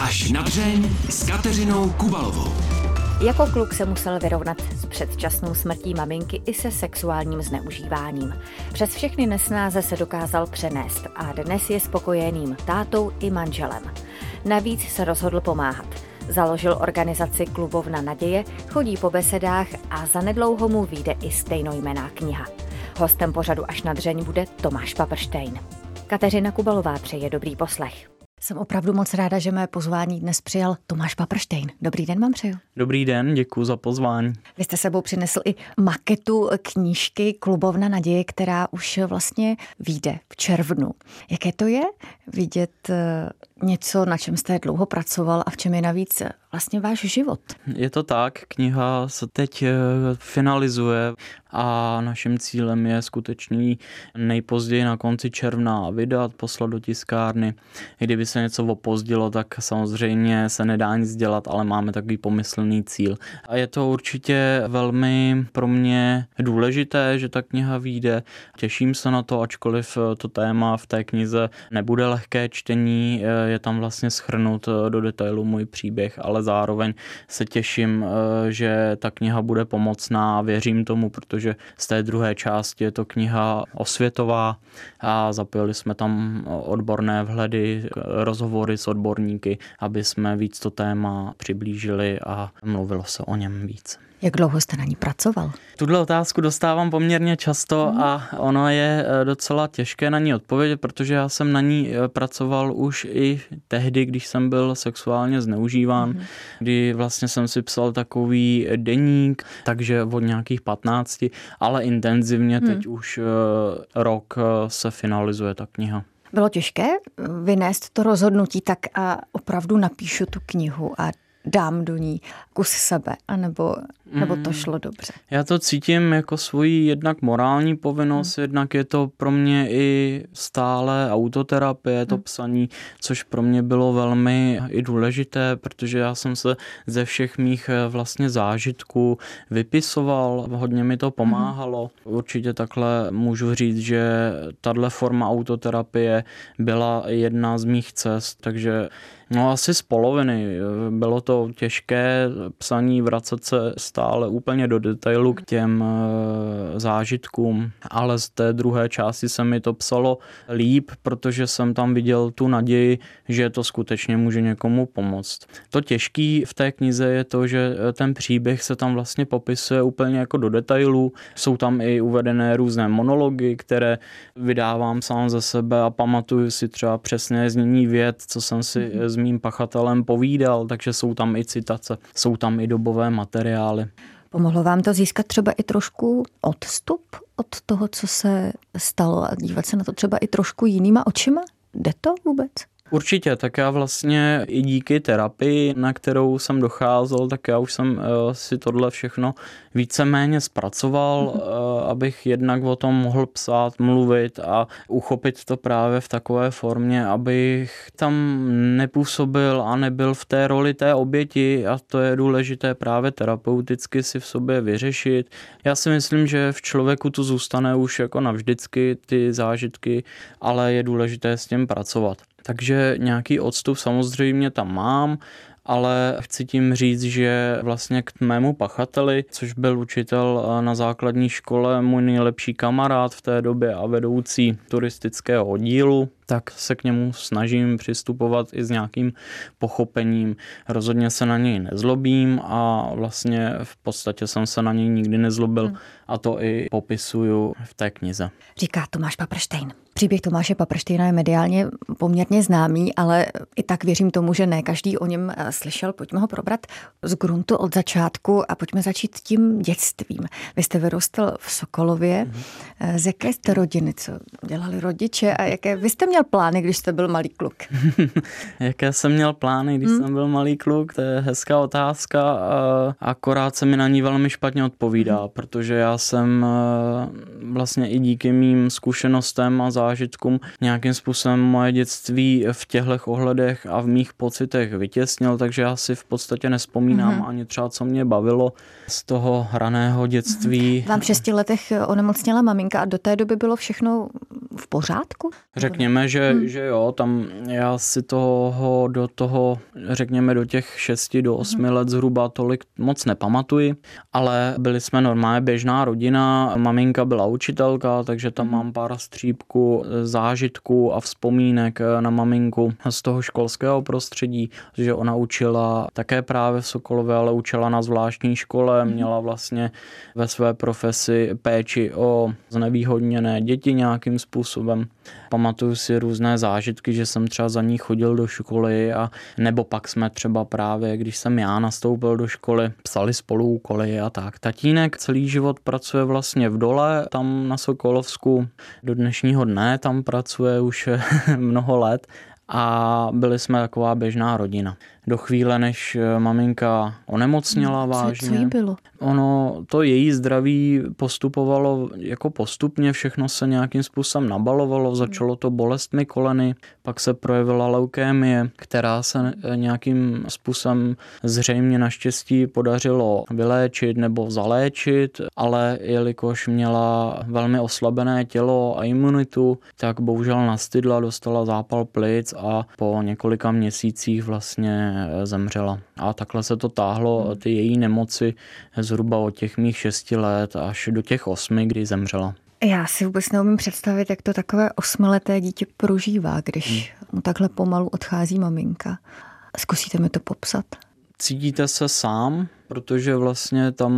Až na dřeň s Kateřinou Kubalovou. Jako kluk se musel vyrovnat s předčasnou smrtí maminky i se sexuálním zneužíváním. Přes všechny nesnáze se dokázal přenést a dnes je spokojeným tátou i manželem. Navíc se rozhodl pomáhat. Založil organizaci Klubovna naděje, chodí po besedách a zanedlouho mu vyjde i stejnojmená kniha. Hostem pořadu až na dřeň bude Tomáš Paprštejn. Kateřina Kubalová přeje dobrý poslech. Jsem opravdu moc ráda, že mé pozvání dnes přijal Tomáš Paprštejn. Dobrý den vám přeju. Dobrý den, děkuji za pozvání. Vy jste sebou přinesl i maketu knížky Klubovna naděje, která už vlastně vyjde v červnu. Jaké to je vidět eh, něco, na čem jste dlouho pracoval a v čem je navíc vlastně váš život? Je to tak, kniha se teď eh, finalizuje a naším cílem je skutečně nejpozději na konci června vydat, poslat do tiskárny. Kdyby se něco opozdilo, tak samozřejmě se nedá nic dělat, ale máme takový pomyslný cíl. A je to určitě velmi pro mě důležité, že ta kniha vyjde. Těším se na to, ačkoliv to téma v té knize nebude lehké čtení, je tam vlastně schrnout do detailu můj příběh, ale zároveň se těším, že ta kniha bude pomocná a věřím tomu, protože z té druhé části je to kniha osvětová a zapojili jsme tam odborné vhledy, rozhovory s odborníky, aby jsme víc to téma přiblížili a mluvilo se o něm víc. Jak dlouho jste na ní pracoval? Tuhle otázku dostávám poměrně často a ono je e, docela těžké na ní odpovědět, protože já jsem na ní e, pracoval už i tehdy, když jsem byl sexuálně zneužíván, mm. kdy vlastně jsem si psal takový deník, takže od nějakých 15, ale intenzivně mm. teď už e, rok se finalizuje ta kniha. Bylo těžké vynést to rozhodnutí tak a opravdu napíšu tu knihu a dám do ní kus sebe, anebo, nebo to mm. šlo dobře? Já to cítím jako svoji jednak morální povinnost, hmm. jednak je to pro mě i stále autoterapie, to hmm. psaní, což pro mě bylo velmi i důležité, protože já jsem se ze všech mých eh, vlastně zážitků vypisoval, hodně mi to hmm. pomáhalo. Hmm. Určitě takhle můžu říct, že tahle forma autoterapie byla jedna z mých cest, takže No asi z poloviny. Bylo to těžké psaní, vracet se stále úplně do detailu k těm eh, zážitkům, ale z té druhé části se mi to psalo líp, protože jsem tam viděl tu naději, že to skutečně může někomu pomoct. To těžký v té knize je to, že ten příběh se tam vlastně popisuje úplně jako do detailů. Jsou tam i uvedené různé monology, které vydávám sám za sebe a pamatuju si třeba přesné znění věd, co jsem si z mým pachatelem povídal, takže jsou tam i citace, jsou tam i dobové materiály. Pomohlo vám to získat třeba i trošku odstup od toho, co se stalo a dívat se na to třeba i trošku jinýma očima? Jde to vůbec? Určitě, tak já vlastně i díky terapii, na kterou jsem docházel, tak já už jsem eh, si tohle všechno víceméně zpracoval, mhm. eh, abych jednak o tom mohl psát, mluvit a uchopit to právě v takové formě, abych tam nepůsobil a nebyl v té roli té oběti a to je důležité právě terapeuticky si v sobě vyřešit. Já si myslím, že v člověku to zůstane už jako navždycky ty zážitky, ale je důležité s tím pracovat. Takže nějaký odstup samozřejmě tam mám, ale chci tím říct, že vlastně k mému pachateli, což byl učitel na základní škole, můj nejlepší kamarád v té době a vedoucí turistického oddílu, tak se k němu snažím přistupovat i s nějakým pochopením. Rozhodně se na něj nezlobím a vlastně v podstatě jsem se na něj nikdy nezlobil hmm. a to i popisuju v té knize. Říká Tomáš Paprštejn. Příběh Tomáše Paprštejna je mediálně poměrně známý, ale i tak věřím tomu, že ne každý o něm eh, slyšel. Pojďme ho probrat z gruntu od začátku a pojďme začít tím dětstvím. Vy jste vyrostl v Sokolově. Mm-hmm. Z jaké jste rodiny? Co dělali rodiče a jaké vy jste měl plány, když jste byl malý kluk? Jaké jsem měl plány, když hmm. jsem byl malý kluk? To je hezká otázka. Akorát se mi na ní velmi špatně odpovídá, hmm. protože já jsem vlastně i díky mým zkušenostem a zážitkům nějakým způsobem moje dětství v těchto ohledech a v mých pocitech vytěsnil, takže já si v podstatě nespomínám hmm. ani třeba, co mě bavilo z toho raného dětství. Vám v šesti letech onemocněla maminka a do té doby bylo všechno v pořádku? Řekněme, že, hmm. že jo, tam já si toho do toho, řekněme do těch 6 do 8 hmm. let zhruba tolik moc nepamatuji, ale byli jsme normálně běžná rodina, maminka byla učitelka, takže tam hmm. mám pár střípků zážitků a vzpomínek na maminku z toho školského prostředí, že ona učila také právě v Sokolově, ale učila na zvláštní škole, hmm. měla vlastně ve své profesi péči o znevýhodněné děti nějakým způsobem. Pamatuju si různé zážitky, že jsem třeba za ní chodil do školy a nebo pak jsme třeba právě, když jsem já nastoupil do školy, psali spolu úkoly a tak. Tatínek celý život pracuje vlastně v dole, tam na Sokolovsku do dnešního dne, tam pracuje už mnoho let a byli jsme taková běžná rodina do chvíle, než eh, maminka onemocněla co, vážně. Co jí bylo? Ono, to její zdraví postupovalo jako postupně, všechno se nějakým způsobem nabalovalo, začalo to bolestmi koleny, pak se projevila leukémie, která se eh, nějakým způsobem zřejmě naštěstí podařilo vyléčit nebo zaléčit, ale jelikož měla velmi oslabené tělo a imunitu, tak bohužel nastydla, dostala zápal plic a po několika měsících vlastně zemřela. A takhle se to táhlo, hmm. ty její nemoci zhruba od těch mých šesti let až do těch osmi, kdy zemřela. Já si vůbec neumím představit, jak to takové osmileté dítě prožívá, když hmm. mu takhle pomalu odchází maminka. Zkusíte mi to popsat? Cítíte se sám, protože vlastně tam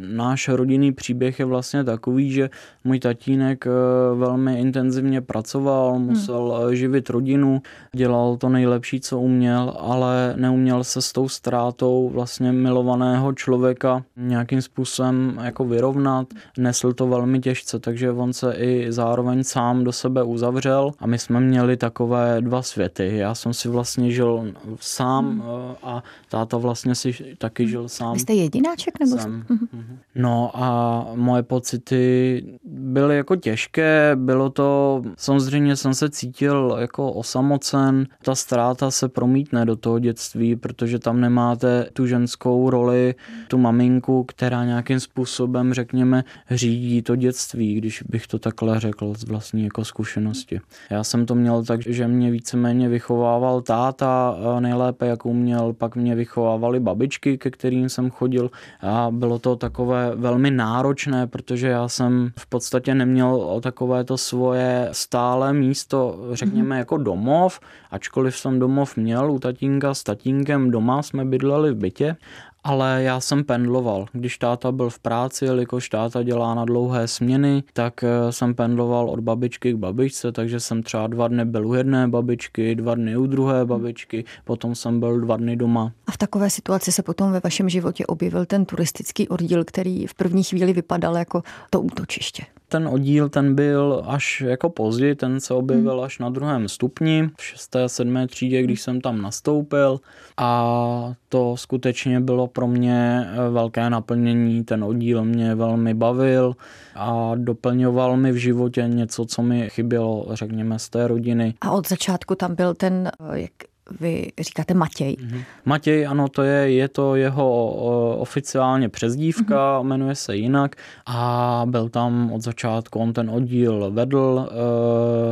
náš rodinný příběh je vlastně takový, že můj tatínek eh, velmi intenzivně pracoval, hmm. musel hmm. živit rodinu, dělal to nejlepší, co uměl, ale neuměl se s tou ztrátou vlastně milovaného člověka nějakým způsobem jako vyrovnat, nesl to velmi těžce, takže on se i zároveň sám do sebe uzavřel a my jsme měli takové dva světy. Já jsem si vlastně žil sám hmm. Eh, a táta vlastně si taky žil sám sám. Vy jste jedináček? Nebo jsem. Mhm. No a moje pocity byly jako těžké, bylo to, samozřejmě jsem se cítil jako osamocen, ta ztráta se promítne do toho dětství, protože tam nemáte tu ženskou roli, tu maminku, která nějakým způsobem, řekněme, řídí to dětství, když bych to takhle řekl z vlastní jako zkušenosti. Já jsem to měl tak, že mě víceméně vychovával táta nejlépe, jak uměl, pak mě vychovávali babičky, ke kterým jsem jsem chodil a bylo to takové velmi náročné, protože já jsem v podstatě neměl takové to svoje stále místo, řekněme jako domov, ačkoliv jsem domov měl u tatínka s tatínkem doma, jsme bydleli v bytě ale já jsem pendloval. Když táta byl v práci, jelikož táta dělá na dlouhé směny, tak eh, jsem pendloval od babičky k babičce, takže jsem třeba dva dny byl u jedné babičky, dva dny u druhé babičky, potom jsem byl dva dny doma. A v takové situaci se potom ve vašem životě objevil ten turistický oddíl, který v první chvíli vypadal jako to útočiště ten oddíl ten byl až jako později, ten se objevil hmm. až na druhém stupni, v 6. a 7. třídě, když jsem tam nastoupil a to skutečně bylo pro mě eh, velké naplnění, ten oddíl mě velmi bavil a doplňoval mi v životě něco, co mi chybělo, řekněme, z té rodiny. A od začátku tam byl ten, eh, jak vy říkáte Matěj. Mm-hmm. Matěj, ano, to je, je to jeho oficiálně přezdívka, mm-hmm. jmenuje se jinak a byl tam od začátku, on ten oddíl vedl,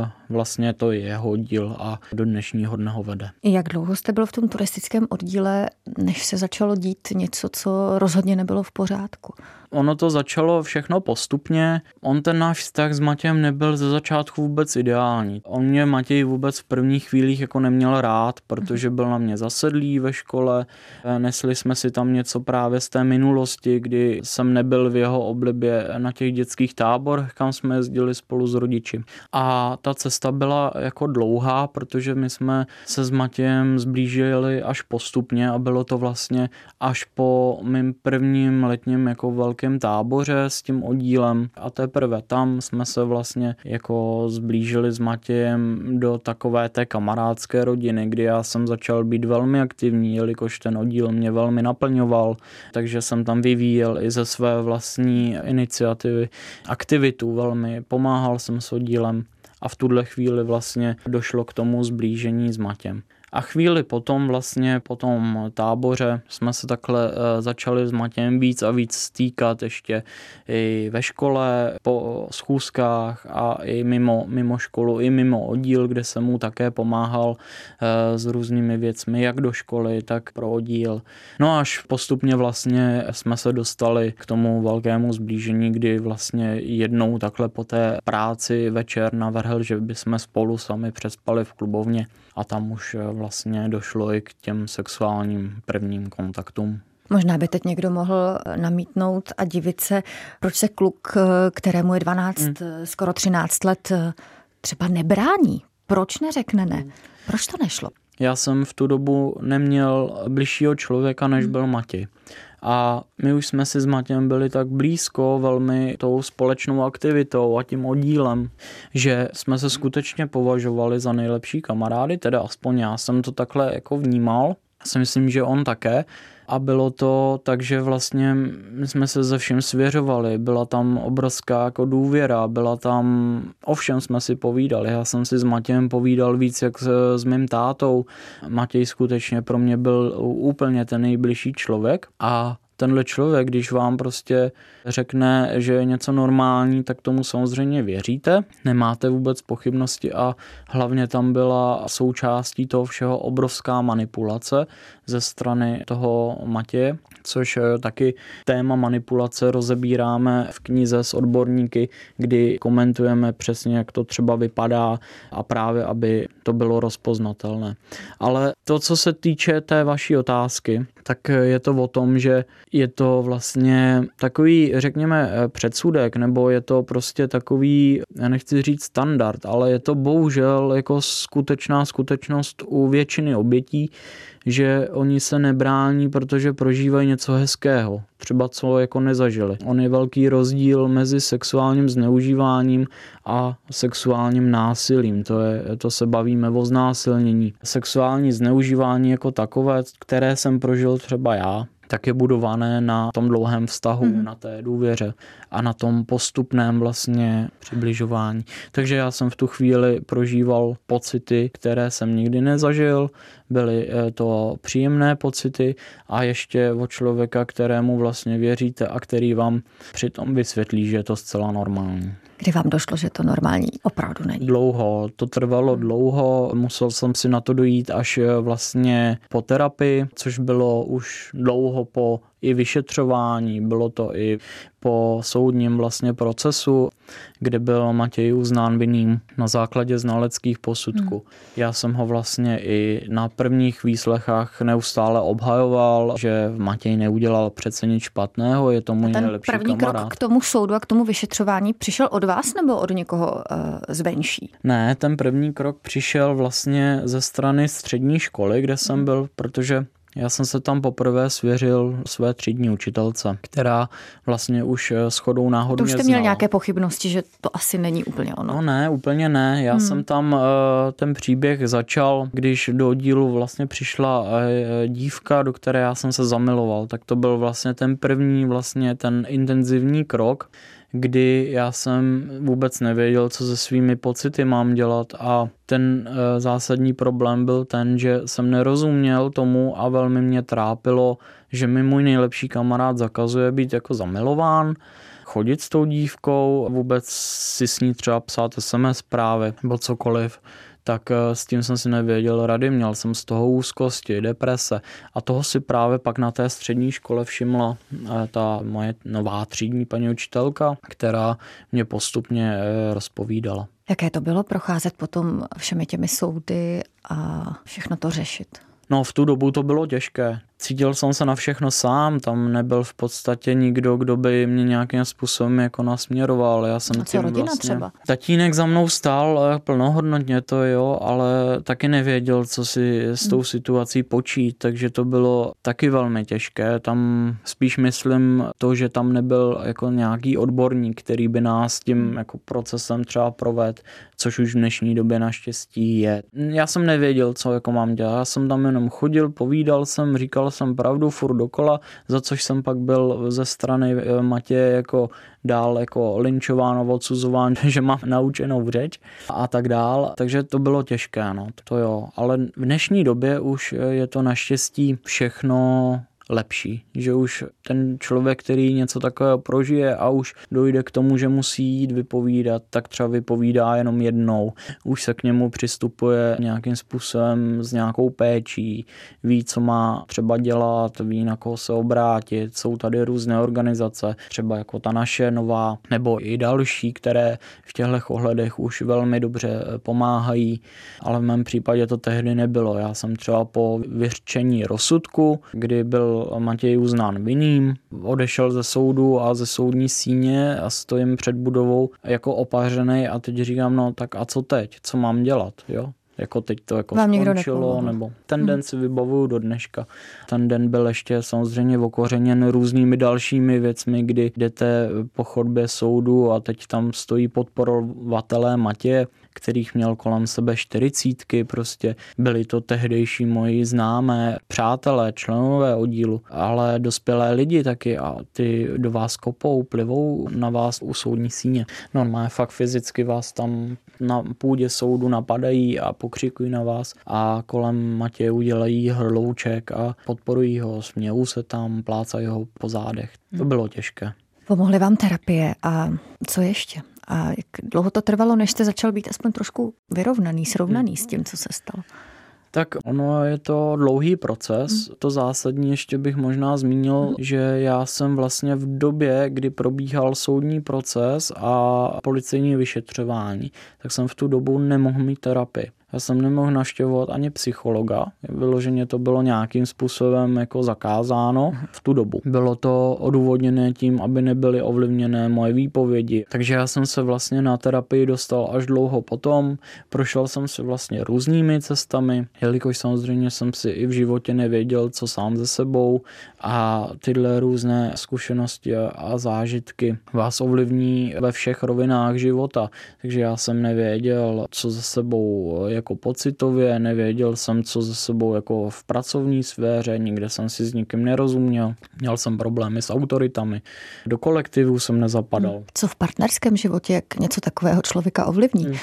e, vlastně to je jeho oddíl a do dnešního dne ho vede. Jak dlouho jste byl v tom turistickém oddíle, než se začalo dít něco, co rozhodně nebylo v pořádku? ono to začalo všechno postupně. On ten náš vztah s Matějem nebyl ze začátku vůbec ideální. On mě Matěj vůbec v prvních chvílích jako neměl rád, protože byl na mě zasedlý ve škole. Nesli jsme si tam něco právě z té minulosti, kdy jsem nebyl v jeho oblibě na těch dětských táborech, kam jsme jezdili spolu s rodiči. A ta cesta byla jako dlouhá, protože my jsme se s Matějem zblížili až postupně a bylo to vlastně až po mým prvním letním jako velkém velkém táboře s tím oddílem. A teprve tam jsme se vlastně jako zblížili s Matějem do takové té kamarádské rodiny, kdy já jsem začal být velmi aktivní, jelikož ten oddíl mě velmi naplňoval, takže jsem tam vyvíjel i ze své vlastní iniciativy aktivitu velmi, pomáhal jsem s oddílem a v tuhle chvíli vlastně došlo k tomu zblížení s Matěm. A chvíli potom vlastně po tom táboře jsme se takhle eh, začali s Matějem víc a víc stýkat ještě i ve škole, po schůzkách a i mimo, mimo školu, i mimo oddíl, kde jsem mu také pomáhal eh, s různými věcmi, jak do školy, tak pro oddíl. No až postupně vlastně jsme se dostali k tomu velkému zblížení, kdy vlastně jednou takhle po té práci večer navrhl, že bychom spolu sami přespali v klubovně a tam už eh, vlastně došlo i k těm sexuálním prvním kontaktům. Možná by teď někdo mohl eh, namítnout a divit se, proč se kluk, eh, kterému je 12, hmm. skoro 13 let, třeba nebrání. Proč neřekne ne? Proč to nešlo? Já jsem v tu dobu neměl bližšího člověka, než hmm. byl Matěj. A my už jsme si s Matějem byli tak blízko velmi tou společnou aktivitou a tím oddílem, že jsme se skutečně považovali za nejlepší kamarády, teda aspoň já jsem to takhle jako vnímal. Já si myslím, že on také a bylo to tak, že vlastně my jsme se ze všem svěřovali, byla tam obrovská jako důvěra, byla tam, ovšem jsme si povídali, já jsem si s Matějem povídal víc jak s, s mým tátou, Matěj skutečně pro mě byl úplně ten nejbližší člověk. A tenhle člověk, když vám prostě řekne, že je něco normální, tak tomu samozřejmě věříte, nemáte vůbec pochybnosti a hlavně tam byla součástí toho všeho obrovská manipulace ze strany toho Matěje, což eh, taky téma manipulace rozebíráme v knize s odborníky, kdy komentujeme přesně, jak to třeba vypadá a právě, aby to bylo rozpoznatelné. Ale to, co se týče té vaší otázky, tak je to o tom, že je to vlastně takový, řekněme, eh, předsudek, nebo je to prostě takový, já nechci říct standard, ale je to bohužel jako skutečná skutečnost u většiny obětí, že oni se nebrání, protože prožívají něco hezkého, třeba co jako nezažili. On je velký rozdíl mezi sexuálním zneužíváním a sexuálním násilím. To, je, to se bavíme o znásilnění. Sexuální zneužívání jako takové, které jsem prožil třeba já, tak je budované na tom dlouhém vztahu, mm. na té důvěře a na tom postupném vlastně přibližování. Takže já jsem v tu chvíli prožíval pocity, které jsem nikdy nezažil, byly eh, to příjemné pocity a ještě od člověka, kterému vlastně věříte a který vám přitom vysvětlí, že je to zcela normální. Kdy vám došlo, že to normální opravdu není? Dlouho, to trvalo dlouho, musel jsem si na to dojít až eh, vlastně po terapii, což bylo už dlouho po i vyšetřování, bylo to i po soudním vlastně procesu, kde byl Matěj uznán vinným na základě znaleckých posudků. Hmm. Já jsem ho vlastně i na prvních výslechách neustále obhajoval, že Matěj neudělal přece nic špatného, je to můj ten nejlepší první kamarád. krok k tomu soudu a k tomu vyšetřování přišel od vás nebo od někoho uh, zvenší? Ne, ten první krok přišel vlastně ze strany střední školy, kde jsem hmm. byl, protože já jsem se tam poprvé svěřil své třídní učitelce, která vlastně už eh, s chodou náhodou To už jste měl nějaké pochybnosti, že to asi není úplně ono. No ne, úplně ne. Já hmm. jsem tam eh, ten příběh začal, když do dílu vlastně přišla eh, dívka, do které já jsem se zamiloval. Tak to byl vlastně ten první vlastně ten intenzivní krok, kdy já jsem vůbec nevěděl, co se svými pocity mám dělat a ten eh, zásadní problém byl ten, že jsem nerozuměl tomu a velmi mě trápilo, že mi můj nejlepší kamarád zakazuje být jako zamilován, chodit s tou dívkou, vůbec si s ní třeba psát SMS zprávy nebo cokoliv tak eh, s tím jsem si nevěděl rady, měl jsem z toho úzkosti, deprese a toho si právě pak na té střední škole všimla eh, ta moje nová třídní paní učitelka, která mě postupně eh, rozpovídala. Jaké to bylo procházet potom všemi těmi soudy a všechno to řešit? No v tu dobu to bylo těžké. Cítil jsem se na všechno sám, tam nebyl v podstatě nikdo, kdo by mě nějakým způsobem jako nasměroval. Já jsem A co rodina vlastně... třeba? Tatínek za mnou stál eh, plnohodnotně, to jo, ale taky nevěděl, co si s tou hmm. situací počít, takže to bylo taky velmi těžké. Tam spíš myslím to, že tam nebyl jako nějaký odborník, který by nás tím hmm. jako procesem třeba proved, což už v dnešní době naštěstí je. Já jsem nevěděl, co jako mám dělat. Já jsem tam jenom chodil, povídal jsem, říkal říkal jsem pravdu furt dokola, za což jsem pak byl ze strany eh, Matěje jako dál jako linčován, odsuzován, že mám naučenou řeč a tak dál, takže to bylo těžké, no, to jo, ale v dnešní době už je to naštěstí všechno lepší, že už ten člověk, který něco takového prožije a už dojde k tomu, že musí jít vypovídat, tak třeba vypovídá jenom jednou, už se k němu přistupuje nějakým způsobem s nějakou péčí, ví, co má třeba dělat, ví, na koho se obrátit, jsou tady různé organizace, třeba jako ta naše nová, nebo i další, které v těchto ohledech už velmi dobře pomáhají, ale v mém případě to tehdy nebylo. Já jsem třeba po vyřčení rozsudku, kdy byl Matěj uznán vinným, odešel ze soudu a ze soudní síně a stojím před budovou jako opařený a teď říkám, no tak a co teď, co mám dělat, jo? jako teď to jako Vám skončilo, nebo ten den hmm. si vybavuju do dneška. Ten den byl ještě samozřejmě okořeněn různými dalšími věcmi, kdy jdete po chodbě soudu a teď tam stojí podporovatelé Matě, kterých měl kolem sebe čtyřicítky, prostě byli to tehdejší moji známé, přátelé, členové oddílu, ale dospělé lidi taky a ty do vás kopou, plivou na vás u soudní síně. Normálně fakt fyzicky vás tam na půdě soudu napadají a pokřikují na vás a kolem Matěje udělají hrlouček a podporují ho, smějou se tam, plácají ho po zádech. To bylo těžké. Pomohly vám terapie a co ještě? A jak dlouho to trvalo, než jste začal být aspoň trošku vyrovnaný, srovnaný s tím, co se stalo? Tak ono je to dlouhý proces. Hmm. To zásadní ještě bych možná zmínil, hmm. že já jsem vlastně v době, kdy probíhal soudní proces a policejní vyšetřování, tak jsem v tu dobu nemohl mít terapii. Já jsem nemohl naštěvovat ani psychologa, vyloženě to bylo nějakým způsobem jako zakázáno v tu dobu. Bylo to odůvodněné tím, aby nebyly ovlivněné moje výpovědi. Takže já jsem se vlastně na terapii dostal až dlouho potom. Prošel jsem si vlastně různými cestami, jelikož samozřejmě jsem si i v životě nevěděl, co sám ze sebou a tyhle různé zkušenosti a zážitky vás ovlivní ve všech rovinách života. Takže já jsem nevěděl, co ze sebou jako pocitově, nevěděl jsem, co ze sebou jako v pracovní sféře, nikde jsem si s nikým nerozuměl, měl jsem problémy s autoritami, do kolektivu jsem nezapadal. Co v partnerském životě, jak něco takového člověka ovlivní? Hmm.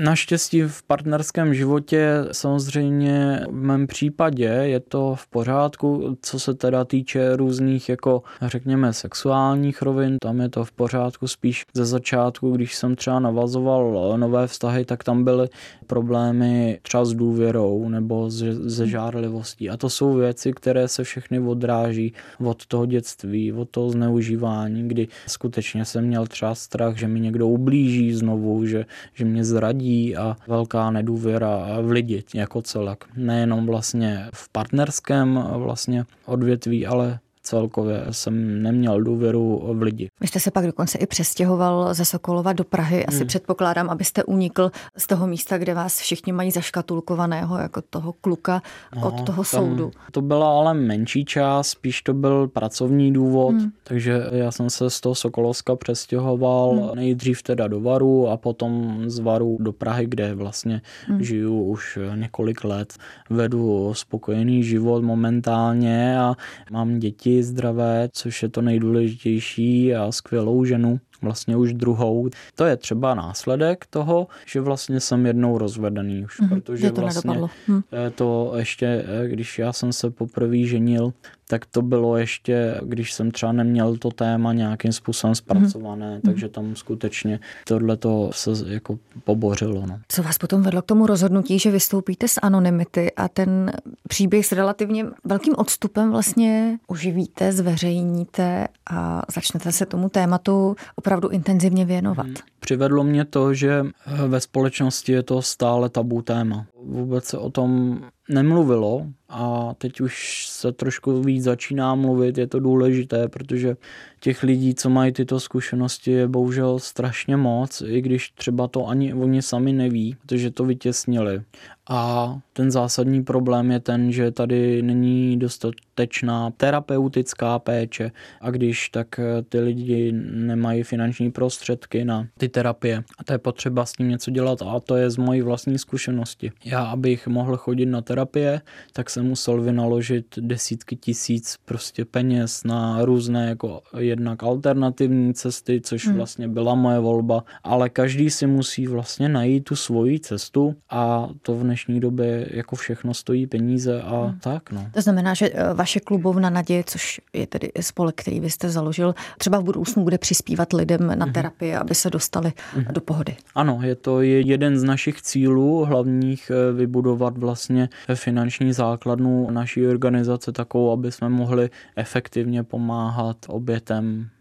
Naštěstí v partnerském životě samozřejmě v mém případě je to v pořádku, co se teda týče různých jako řekněme sexuálních rovin, tam je to v pořádku spíš ze začátku, když jsem třeba navazoval nové vztahy, tak tam byly problémy třeba s důvěrou nebo se žárlivostí. A to jsou věci, které se všechny odráží od toho dětství, od toho zneužívání, kdy skutečně jsem měl třeba strach, že mi někdo ublíží znovu, že, že mě zradí lidí a velká nedůvěra v lidi jako celek. Nejenom vlastně v partnerském vlastně odvětví, ale celkově jsem neměl důvěru v lidi. Vy jste se pak dokonce i přestěhoval ze Sokolova do Prahy. Asi hmm. předpokládám, abyste unikl z toho místa, kde vás všichni mají zaškatulkovaného jako toho kluka no, od toho soudu. To byla ale menší část, spíš to byl pracovní důvod, hmm. takže já jsem se z toho Sokolovska přestěhoval hmm. nejdřív teda do Varu a potom z Varu do Prahy, kde vlastně hmm. žiju už několik let. Vedu spokojený život momentálně a mám děti zdravé, což je to nejdůležitější a skvělou ženu vlastně už druhou. To je třeba následek toho, že vlastně jsem jednou rozvedený už, mm-hmm, protože to vlastně hm. to ještě, eh, když já jsem se poprvé ženil, tak to bylo ještě, když jsem třeba neměl to téma nějakým způsobem zpracované, mm. takže tam skutečně tohle to se jako pobořilo. No. Co vás potom vedlo k tomu rozhodnutí, že vystoupíte z anonymity a ten příběh s relativně velkým odstupem vlastně oživíte, zveřejníte a začnete se tomu tématu opravdu intenzivně věnovat? Hmm. Přivedlo mě to, že ve společnosti je to stále tabu téma. Vůbec se o tom nemluvilo a teď už se trošku víc začíná mluvit, je to důležité, protože těch lidí, co mají tyto zkušenosti, je bohužel strašně moc, i když třeba to ani oni sami neví, protože to vytěsnili. A ten zásadní problém je ten, že tady není dostatečná terapeutická péče a když tak ty lidi nemají finanční prostředky na ty terapie. A to je potřeba s tím něco dělat a to je z mojí vlastní zkušenosti. Já, abych mohl chodit na terapie, tak jsem musel vynaložit desítky tisíc prostě peněz na různé jako jednak alternativní cesty, což hmm. vlastně byla moje volba, ale každý si musí vlastně najít tu svoji cestu a to v dnešní době jako všechno stojí peníze a hmm. tak. No. To znamená, že eh, vaše klubovna naděje, což je tedy spolek, který vy jste založil, třeba v budoucnu bude přispívat lidem na hmm. terapii, aby se dostali hmm. do pohody. Ano, je to jeden z našich cílů hlavních eh, vybudovat vlastně finanční základnu naší organizace takovou, aby jsme mohli efektivně pomáhat obětem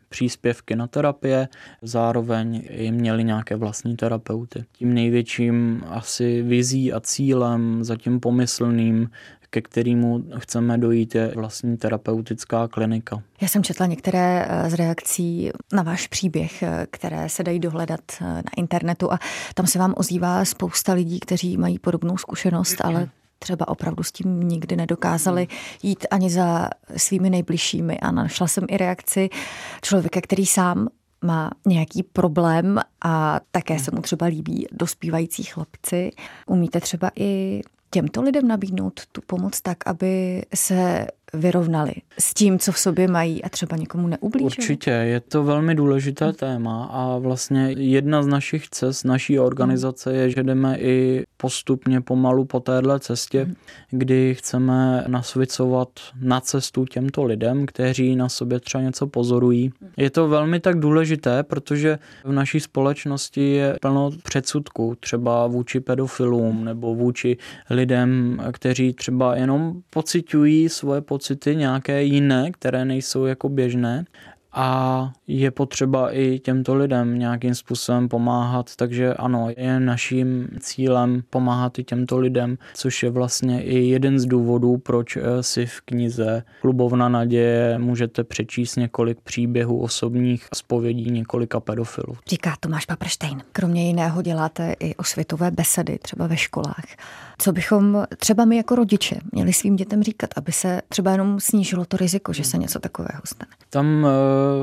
příspěvky na terapie, zároveň i měli nějaké vlastní terapeuty. Tím největším asi vizí a cílem, zatím pomyslným, ke kterému chceme dojít, je vlastní terapeutická klinika. Já jsem četla některé eh, z reakcí na váš příběh, eh, které se dají dohledat eh, na internetu a tam se vám ozývá spousta lidí, kteří mají podobnou zkušenost, ale třeba opravdu s tím nikdy nedokázali jít ani za svými nejbližšími. A našla jsem i reakci člověka, který sám má nějaký problém a také se mu třeba líbí dospívající chlapci. Umíte třeba i těmto lidem nabídnout tu pomoc tak, aby se vyrovnali s tím, co v sobě mají a třeba někomu neublížili? Určitě, je to velmi důležité hmm. téma a vlastně jedna z našich cest, naší organizace je, že jdeme i postupně pomalu po téhle cestě, hmm. kdy chceme nasvicovat na cestu těmto lidem, kteří na sobě třeba něco pozorují. Hmm. Je to velmi tak důležité, protože v naší společnosti je plno předsudků, třeba vůči pedofilům nebo vůči lidem, kteří třeba jenom pocitují svoje pocity nějaké jiné, které nejsou jako běžné a je potřeba i těmto lidem nějakým způsobem pomáhat, takže ano, je naším cílem pomáhat i těmto lidem, což je vlastně i jeden z důvodů, proč eh, si v knize Klubovna naděje můžete přečíst několik příběhů osobních zpovědí několika pedofilů. Říká Tomáš Paprštejn. Kromě jiného děláte i osvětové besedy, třeba ve školách. Co bychom třeba my jako rodiče měli svým dětem říkat, aby se třeba jenom snížilo to riziko, že se něco takového stane? Tam eh,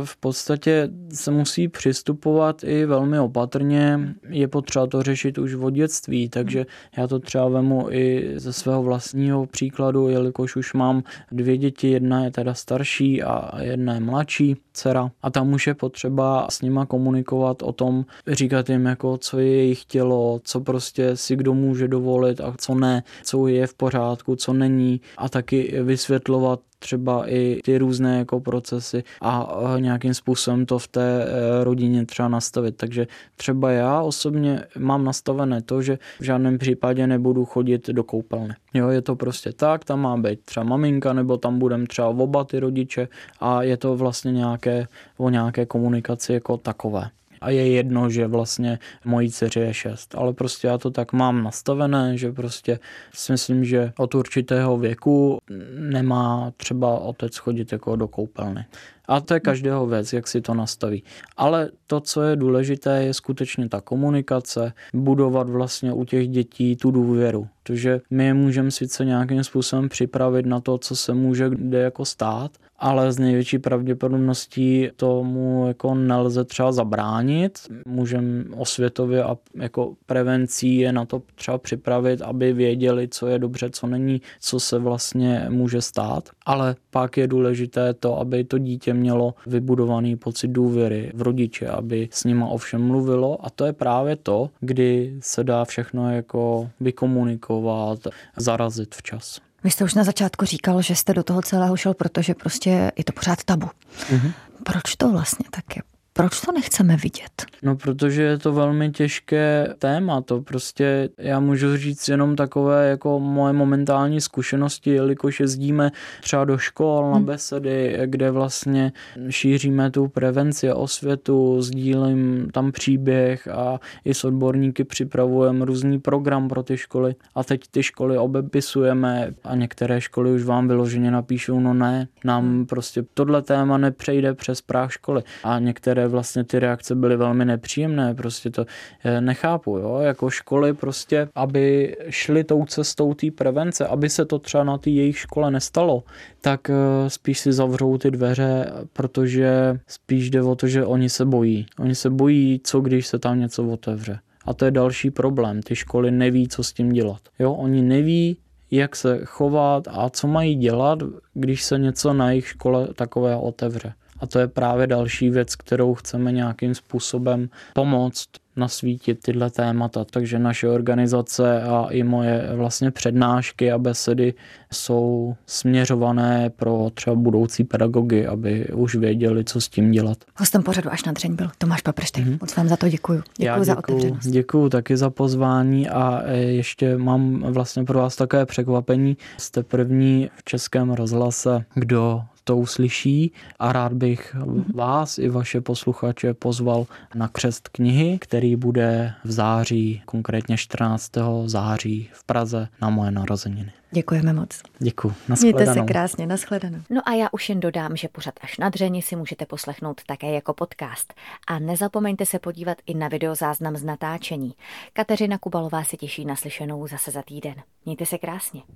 v podstatě se musí přistupovat i velmi opatrně. Je potřeba to řešit už v dětství, takže já to třeba vemu i ze svého vlastního příkladu, jelikož už mám dvě děti, jedna je teda starší a jedna je mladší dcera a tam už je potřeba s nima komunikovat o tom, říkat jim jako, co je jejich tělo, co prostě si kdo může dovolit a co ne, co je v pořádku, co není a taky vysvětlovat třeba i ty různé jako procesy a nějakým způsobem to v té eh, rodině třeba nastavit. Takže třeba já osobně mám nastavené to, že v žádném případě nebudu chodit do koupelny. Jo, je to prostě tak, tam má být třeba maminka, nebo tam budem třeba oba ty rodiče a je to vlastně nějaké, o nějaké komunikaci jako takové a je jedno, že vlastně mojí dceři je šest. Ale prostě já to tak mám nastavené, že prostě si myslím, že od určitého věku nemá třeba otec chodit jako do koupelny. A to je každého věc, jak si to nastaví. Ale to, co je důležité, je skutečně ta komunikace, budovat vlastně u těch dětí tu důvěru. Protože my je můžeme sice nějakým způsobem připravit na to, co se může kde jako stát, ale z největší pravděpodobností tomu jako nelze třeba zabránit. Můžeme osvětově a jako prevencí je na to třeba připravit, aby věděli, co je dobře, co není, co se vlastně může stát. Ale pak je důležité to, aby to dítě mělo vybudovaný pocit důvěry v rodiče, aby s nima ovšem mluvilo a to je právě to, kdy se dá všechno jako vykomunikovat, zarazit včas. Vy jste už na začátku říkal, že jste do toho celého šel, protože prostě je to pořád tabu. Mm-hmm. Proč to vlastně tak je? Proč to nechceme vidět? No, protože je to velmi těžké téma. To prostě já můžu říct jenom takové jako moje momentální zkušenosti, jelikož jezdíme třeba do škol na hmm. besedy, kde vlastně šíříme tu prevenci a osvětu, sdílím tam příběh a i s odborníky připravujeme různý program pro ty školy. A teď ty školy obepisujeme a některé školy už vám vyloženě napíšou, no ne, nám prostě tohle téma nepřejde přes práh školy. A některé vlastně ty reakce byly velmi nepříjemné, prostě to eh, nechápu, jo, jako školy prostě, aby šly tou cestou té prevence, aby se to třeba na té jejich škole nestalo, tak eh, spíš si zavřou ty dveře, protože spíš jde o to, že oni se bojí. Oni se bojí, co když se tam něco otevře. A to je další problém. Ty školy neví, co s tím dělat. Jo, oni neví, jak se chovat a co mají dělat, když se něco na jejich škole takového otevře. A to je právě další věc, kterou chceme nějakým způsobem pomoct nasvítit tyhle témata. Takže naše organizace a i moje vlastně přednášky a besedy jsou směřované pro třeba budoucí pedagogy, aby už věděli, co s tím dělat. Hostem pořadu až na dřeň byl Tomáš Paprštek. Mm-hmm. Moc vám za to děkuji. Děkuji za otevřenost. Děkuji taky za pozvání a e, ještě mám vlastně pro vás také překvapení. Jste první v Českém rozhlase, kdo to uslyší a rád bych vás i vaše posluchače pozval na křest knihy, který bude v září, konkrétně 14. září v Praze na moje narozeniny. Děkujeme moc. Děkuji. Mějte se krásně, nashledanou. No a já už jen dodám, že pořad až na dřeni si můžete poslechnout také jako podcast. A nezapomeňte se podívat i na videozáznam z natáčení. Kateřina Kubalová se těší na slyšenou zase za týden. Mějte se krásně.